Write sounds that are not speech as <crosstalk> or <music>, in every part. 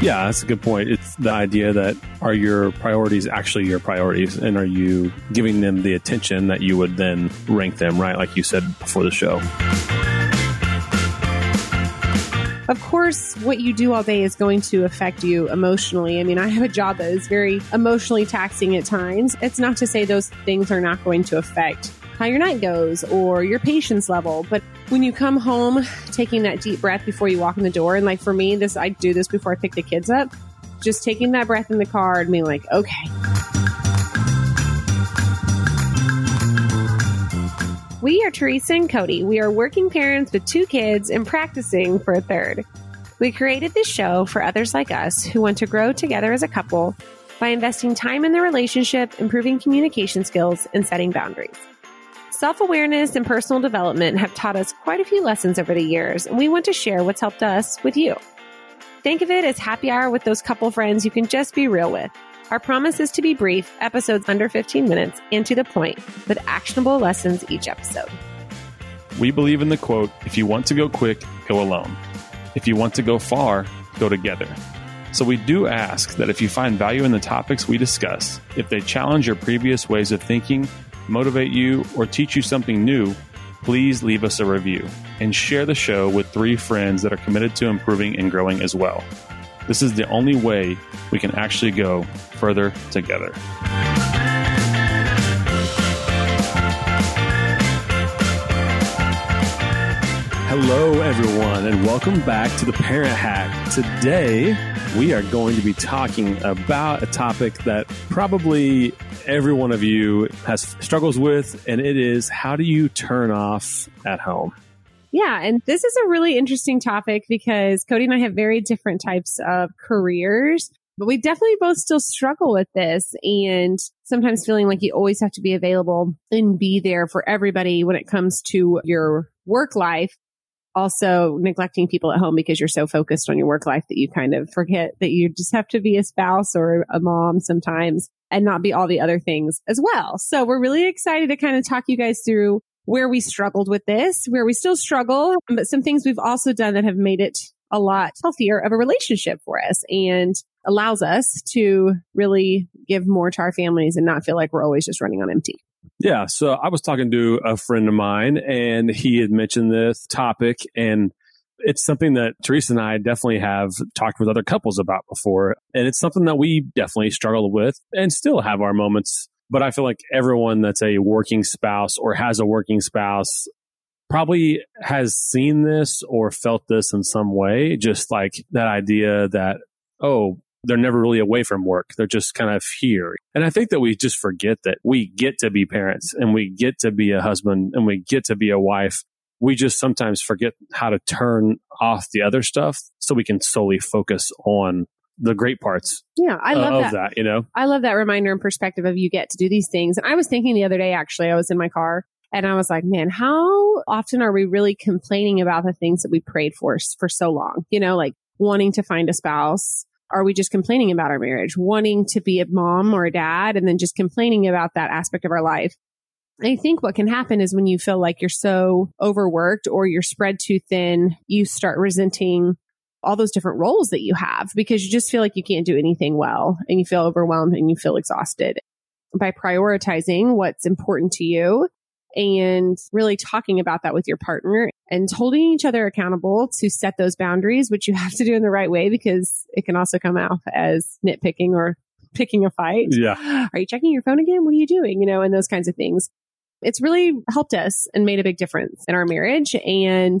Yeah, that's a good point. It's the idea that are your priorities actually your priorities and are you giving them the attention that you would then rank them, right? Like you said before the show. Of course, what you do all day is going to affect you emotionally. I mean, I have a job that is very emotionally taxing at times. It's not to say those things are not going to affect how your night goes or your patience level, but when you come home, taking that deep breath before you walk in the door, and like for me, this I do this before I pick the kids up, just taking that breath in the car and being like, okay. We are Teresa and Cody. We are working parents with two kids and practicing for a third. We created this show for others like us who want to grow together as a couple by investing time in their relationship, improving communication skills, and setting boundaries. Self awareness and personal development have taught us quite a few lessons over the years, and we want to share what's helped us with you. Think of it as happy hour with those couple friends you can just be real with. Our promise is to be brief, episodes under 15 minutes, and to the point, with actionable lessons each episode. We believe in the quote if you want to go quick, go alone. If you want to go far, go together. So we do ask that if you find value in the topics we discuss, if they challenge your previous ways of thinking, motivate you, or teach you something new, please leave us a review and share the show with three friends that are committed to improving and growing as well. This is the only way we can actually go further together. Hello, everyone, and welcome back to the Parent Hack. Today, we are going to be talking about a topic that probably every one of you has struggles with, and it is how do you turn off at home? Yeah, and this is a really interesting topic because Cody and I have very different types of careers, but we definitely both still struggle with this and sometimes feeling like you always have to be available and be there for everybody when it comes to your work life also neglecting people at home because you're so focused on your work life that you kind of forget that you just have to be a spouse or a mom sometimes and not be all the other things as well. So we're really excited to kind of talk you guys through where we struggled with this, where we still struggle, but some things we've also done that have made it a lot healthier of a relationship for us and allows us to really give more to our families and not feel like we're always just running on empty. Yeah. So I was talking to a friend of mine and he had mentioned this topic and it's something that Teresa and I definitely have talked with other couples about before. And it's something that we definitely struggle with and still have our moments. But I feel like everyone that's a working spouse or has a working spouse probably has seen this or felt this in some way. Just like that idea that, oh, they're never really away from work. They're just kind of here. And I think that we just forget that we get to be parents and we get to be a husband and we get to be a wife. We just sometimes forget how to turn off the other stuff so we can solely focus on the great parts. Yeah, I love that. that. You know, I love that reminder and perspective of you get to do these things. And I was thinking the other day, actually, I was in my car and I was like, man, how often are we really complaining about the things that we prayed for for so long? You know, like wanting to find a spouse, are we just complaining about our marriage, wanting to be a mom or a dad, and then just complaining about that aspect of our life? I think what can happen is when you feel like you're so overworked or you're spread too thin, you start resenting all those different roles that you have because you just feel like you can't do anything well and you feel overwhelmed and you feel exhausted. By prioritizing what's important to you and really talking about that with your partner and holding each other accountable to set those boundaries, which you have to do in the right way because it can also come out as nitpicking or picking a fight. Yeah. Are you checking your phone again? What are you doing? You know, and those kinds of things. It's really helped us and made a big difference in our marriage. And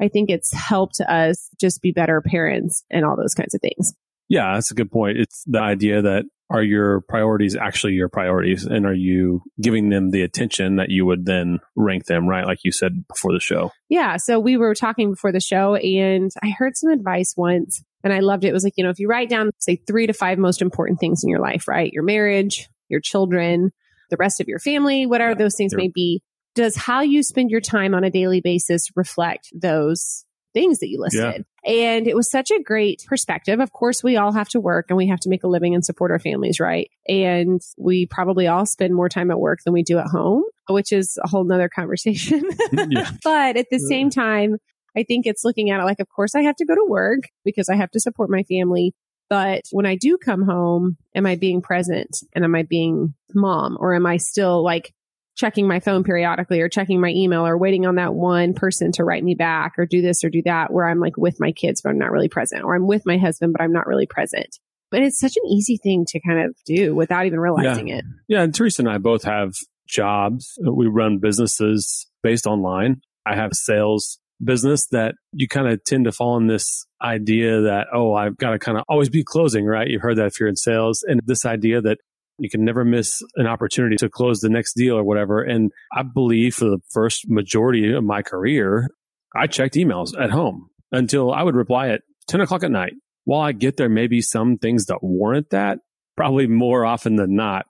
I think it's helped us just be better parents and all those kinds of things. Yeah, that's a good point. It's the idea that are your priorities actually your priorities and are you giving them the attention that you would then rank them, right? Like you said before the show. Yeah. So we were talking before the show and I heard some advice once and I loved it. It was like, you know, if you write down, say, three to five most important things in your life, right? Your marriage, your children, the rest of your family, whatever those things may be, does how you spend your time on a daily basis reflect those things that you listed. Yeah. And it was such a great perspective. Of course, we all have to work and we have to make a living and support our families, right? And we probably all spend more time at work than we do at home, which is a whole nother conversation. <laughs> but at the same time, I think it's looking at it like, of course, I have to go to work because I have to support my family. But when I do come home, am I being present and am I being mom or am I still like checking my phone periodically or checking my email or waiting on that one person to write me back or do this or do that where I'm like with my kids, but I'm not really present or I'm with my husband, but I'm not really present. But it's such an easy thing to kind of do without even realizing yeah. it. Yeah. And Teresa and I both have jobs. We run businesses based online. I have sales business that you kind of tend to fall in this idea that, oh, I've got to kind of always be closing, right? You've heard that if you're in sales and this idea that you can never miss an opportunity to close the next deal or whatever. And I believe for the first majority of my career, I checked emails at home until I would reply at 10 o'clock at night. While I get there, maybe some things that warrant that, probably more often than not,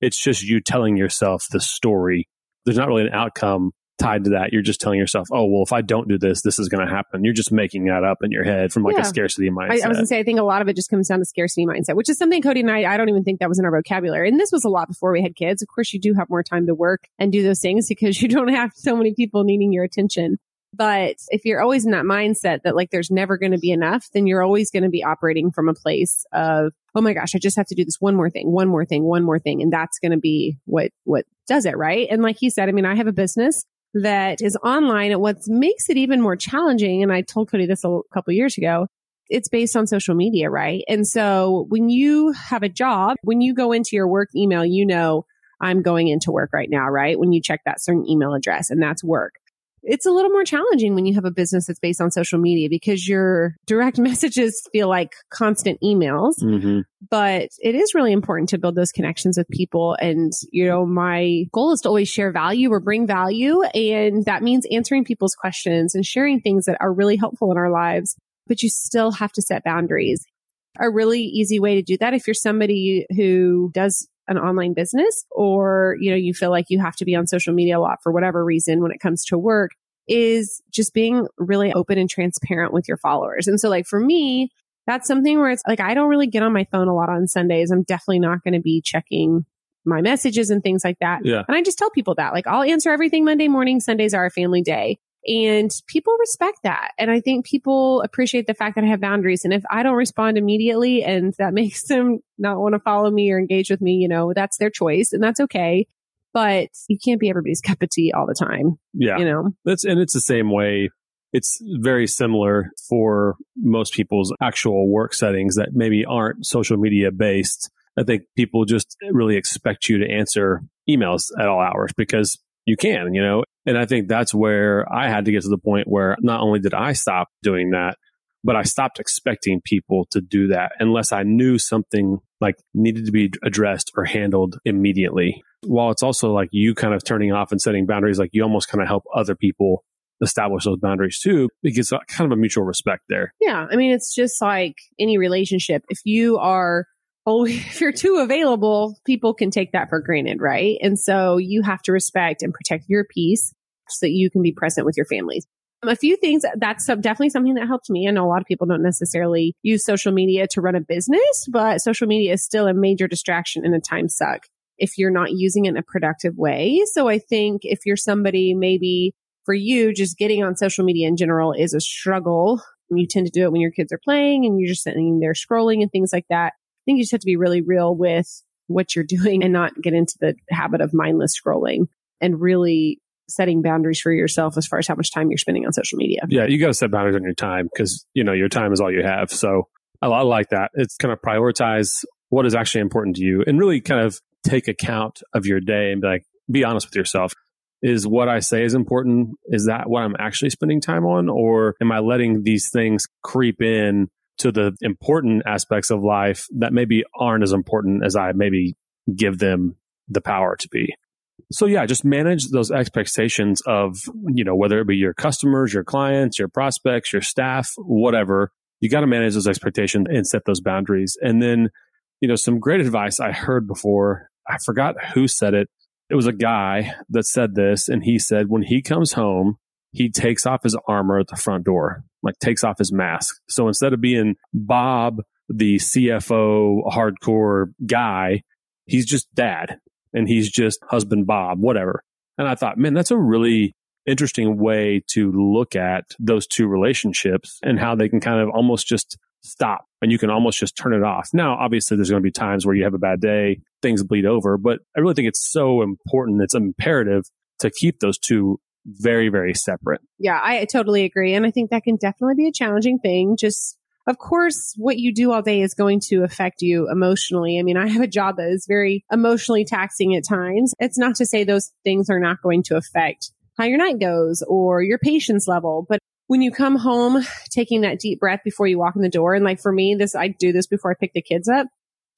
it's just you telling yourself the story. There's not really an outcome tied to that. You're just telling yourself, oh, well, if I don't do this, this is going to happen. You're just making that up in your head from like yeah. a scarcity mindset. I, I was going to say, I think a lot of it just comes down to scarcity mindset, which is something Cody and I, I don't even think that was in our vocabulary. And this was a lot before we had kids. Of course, you do have more time to work and do those things because <laughs> you don't have so many people needing your attention. But if you're always in that mindset that like there's never going to be enough, then you're always going to be operating from a place of, oh my gosh, I just have to do this one more thing, one more thing, one more thing. And that's going to be what, what does it. Right. And like he said, I mean, I have a business that is online. And what makes it even more challenging, and I told Cody this a couple years ago, it's based on social media, right? And so when you have a job, when you go into your work email, you know, I'm going into work right now, right? When you check that certain email address and that's work it's a little more challenging when you have a business that's based on social media because your direct <laughs> messages feel like constant emails. Mm-hmm. But it is really important to build those connections with people. And, you know, my goal is to always share value or bring value. And that means answering people's questions and sharing things that are really helpful in our lives. But you still have to set boundaries. A really easy way to do that if you're somebody who does an online business or, you know, you feel like you have to be on social media a lot for whatever reason when it comes to work is just being really open and transparent with your followers. And so like for me, that's something where it's like, I don't really get on my phone a lot on Sundays. I'm definitely not going to be checking my messages and things like that. Yeah. And I just tell people that like I'll answer everything Monday morning. Sundays are a family day. And people respect that. And I think people appreciate the fact that I have boundaries. And if I don't respond immediately and that <laughs> makes them not want to follow me or engage with me, you know, that's their choice and that's okay. But you can't be everybody's cup of tea all the time. Yeah. You know, that's, and it's the same way. It's very similar for most people's actual work settings that maybe aren't social media based. I think people just really expect you to answer emails at all hours because you can, you know, and I think that's where I had to get to the point where not only did I stop doing that, but I stopped expecting people to do that unless I knew something like needed to be addressed or handled immediately. While it's also like you kind of turning off and setting boundaries, like you almost kind of help other people establish those boundaries too, because kind of a mutual respect there. Yeah. I mean, it's just like any relationship. If you are oh, <laughs> if you're too available, people can take that for granted, right? And so you have to respect and protect your peace so that you can be present with your families. Um, a few things that's definitely something that helped me. I know a lot of people don't necessarily use social media to run a business, but social media is still a major distraction and a time suck if you're not using it in a productive way. So I think if you're somebody maybe for you, just getting on social media in general is a struggle. You tend to do it when your kids are playing and you're just sitting there scrolling and things like that. I think you just have to be really real with what you're doing and not get into the habit of mindless scrolling and really setting boundaries for yourself as far as how much time you're spending on social media. Yeah, you got to set boundaries on your time because, you know, your time is all you have. So I, I like that. It's kind of prioritize what is actually important to you and really kind of take account of your day and be like, be honest with yourself. Is what I say is important? Is that what I'm actually spending time on? Or am I letting these things creep in to the important aspects of life that maybe aren't as important as I maybe give them the power to be. So yeah, just manage those expectations of, you know, whether it be your customers, your clients, your prospects, your staff, whatever. You got to manage those expectations and set those boundaries. And then, you know, some great advice I heard before. I forgot who said it. It was a guy that said this and he said when he comes home, he takes off his armor at the front door, like takes off his mask. So instead of being Bob, the CFO hardcore guy, he's just dad and he's just husband Bob, whatever. And I thought, man, that's a really interesting way to look at those two relationships and how they can kind of almost just stop and you can almost just turn it off. Now, obviously, there's going to be times where you have a bad day, things bleed over, but I really think it's so important. It's imperative to keep those two very, very separate. Yeah, I totally agree. And I think that can definitely be a challenging thing. Just, of course, what you do all day is going to affect you emotionally. I mean, I have a job that is very emotionally taxing at times. It's not to say those things are not going to affect how your night goes or your patience level, but when you come home, taking that deep breath before you walk in the door. And like for me, this, I do this before I pick the kids up,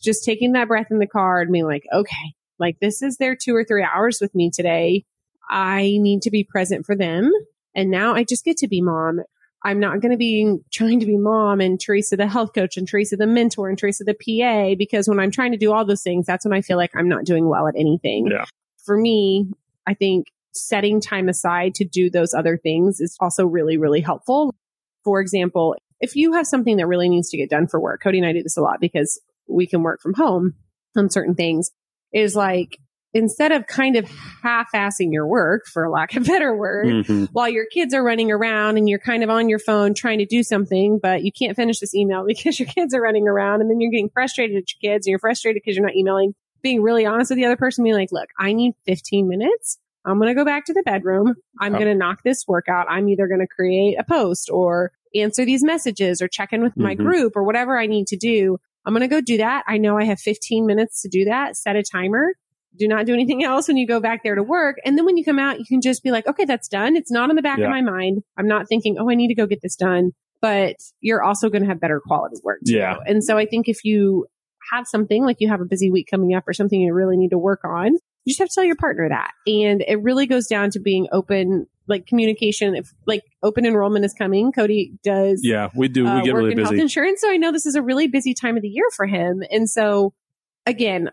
just taking that breath in the car and being like, okay, like this is their two or three hours with me today. I need to be present for them. And now I just get to be mom. I'm not going to be trying to be mom and Teresa the health coach and Teresa the mentor and Teresa the PA because when I'm trying to do all those things, that's when I feel like I'm not doing well at anything. Yeah. For me, I think setting time aside to do those other things is also really, really helpful. For example, if you have something that really needs to get done for work, Cody and I do this a lot because we can work from home on certain things is like, instead of kind of half-assing your work for lack of better word mm-hmm. while your kids are running around and you're kind of on your phone trying to do something but you can't finish this email <laughs> because your kids are running around and then you're getting frustrated at your kids and you're frustrated because you're not emailing being really honest with the other person being like look i need 15 minutes I'm going to go back to the bedroom. I'm oh. going to knock this workout. I'm either going to create a post or answer these messages or check in with my mm-hmm. group or whatever I need to do. I'm going to go do that. I know I have 15 minutes to do that. Set a timer. Do not do anything else when you go back there to work. And then when you come out, you can just be like, okay, that's done. It's not in the back yeah. of my mind. I'm not thinking, oh, I need to go get this done. But you're also going to have better quality work. Too. Yeah. And so I think if you have something like you have a busy week coming up or something you really need to work on, you just have to tell your partner that. And it really goes down to being open, like communication. If like open enrollment is coming, Cody does. Yeah, we do. We uh, get work really busy. Health insurance. So I know this is a really busy time of the year for him. And so again,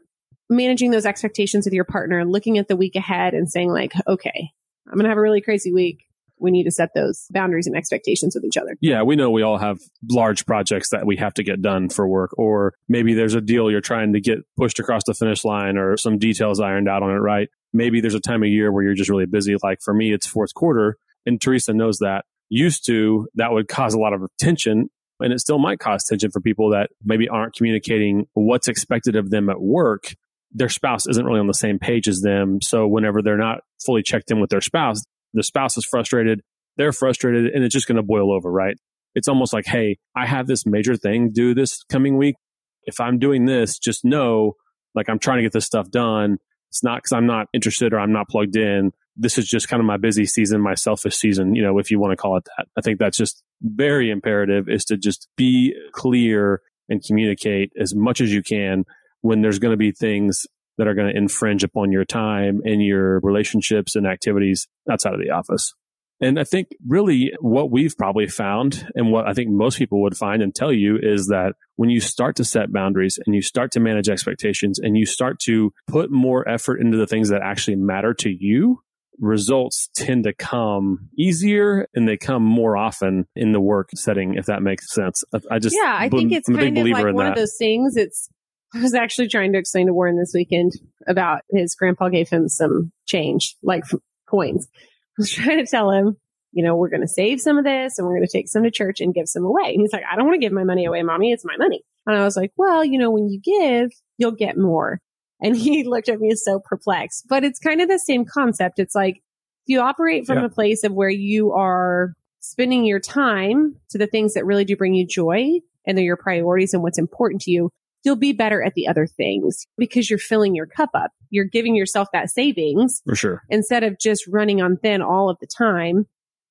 managing those expectations with your partner looking at the week ahead and saying like, okay, I'm going to have a really crazy week we need to set those boundaries and expectations with each other. Yeah, we know we all have large projects that we have to get done for work, or maybe there's a deal you're trying to get pushed across the finish line or some details ironed out on it, right? Maybe there's a time of year where you're just really busy. Like for me, it's fourth quarter, and Teresa knows that. Used to, that would cause a lot of tension and it still might cause tension for people that maybe aren't communicating what's expected of them at work. Their spouse isn't really on the same page as them. So whenever they're not fully checked in with their spouse, the spouse is frustrated, they're frustrated, and it's just going to boil over, right? It's almost like, hey, I have this major thing due this coming week. If I'm doing this, just know, like, I'm trying to get this stuff done. It's not because I'm not interested or I'm not plugged in. This is just kind of my busy season, my selfish season, you know, if you want to call it that. I think that's just very imperative is to just be clear and communicate as much as you can when there's going to be things that are going to infringe upon your time and your relationships and activities outside of the office. And I think really what we've probably found and what I think most people would find and tell you is that when you start to set boundaries and you start to manage expectations and you start to put more effort into the things that actually matter to you, results tend to come easier and they come more often in the work setting, if that makes sense. I just, yeah, I think it's kind of like one that. of those things. It's I was actually trying to explain to Warren this weekend about his grandpa gave him some change, like coins. I was <laughs> trying to tell him, you know, we're going to save some of this and we're going to take some to church and give some away. And he's like, I don't want to give my money away, mommy. It's my money. And I was like, well, you know, when you give, you'll get more. And <laughs> he looked at me as so perplexed, but it's kind of the same concept. It's like, you operate from yeah. a place of where you are spending your time to the things that really do bring you joy and they're your priorities and what's important to you, you'll be better at the other things because you're filling your cup up. You're giving yourself that savings for sure instead of just running on thin all of the time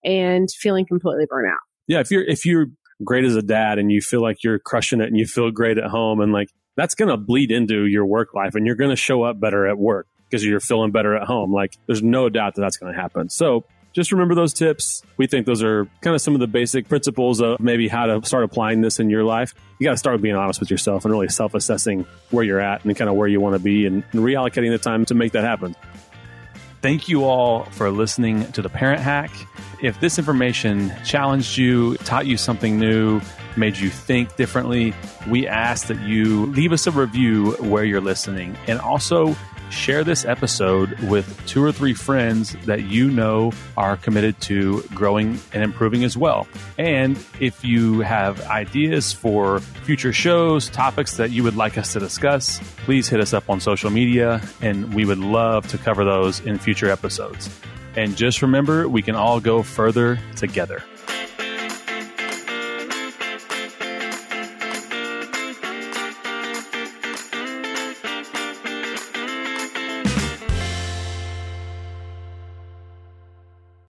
and feeling completely burnt out. Yeah. If you're, if you're great as a dad and you feel like you're crushing it and you feel great at home and like that's going to bleed into your work life and you're going to show up better at work because you're feeling better at home. Like there's no doubt that that's going to happen. So just remember those tips. We think those are kind of some of the basic principles of maybe how to start applying this in your life. You got to start being honest with yourself and really self assessing where you're at and kind of where you want to be and, and reallocating the time to make that happen. Thank you all for listening to the Parent Hack. If this information challenged you, taught you something new, made you think differently, we ask that you leave us a review where you're listening and also share this episode with two or three friends that you know are committed to growing and improving as well. And if you have ideas for future shows, topics that you would like us to discuss, please hit us up on social media and we would love to cover those in future episodes. And just remember, we can all go further together.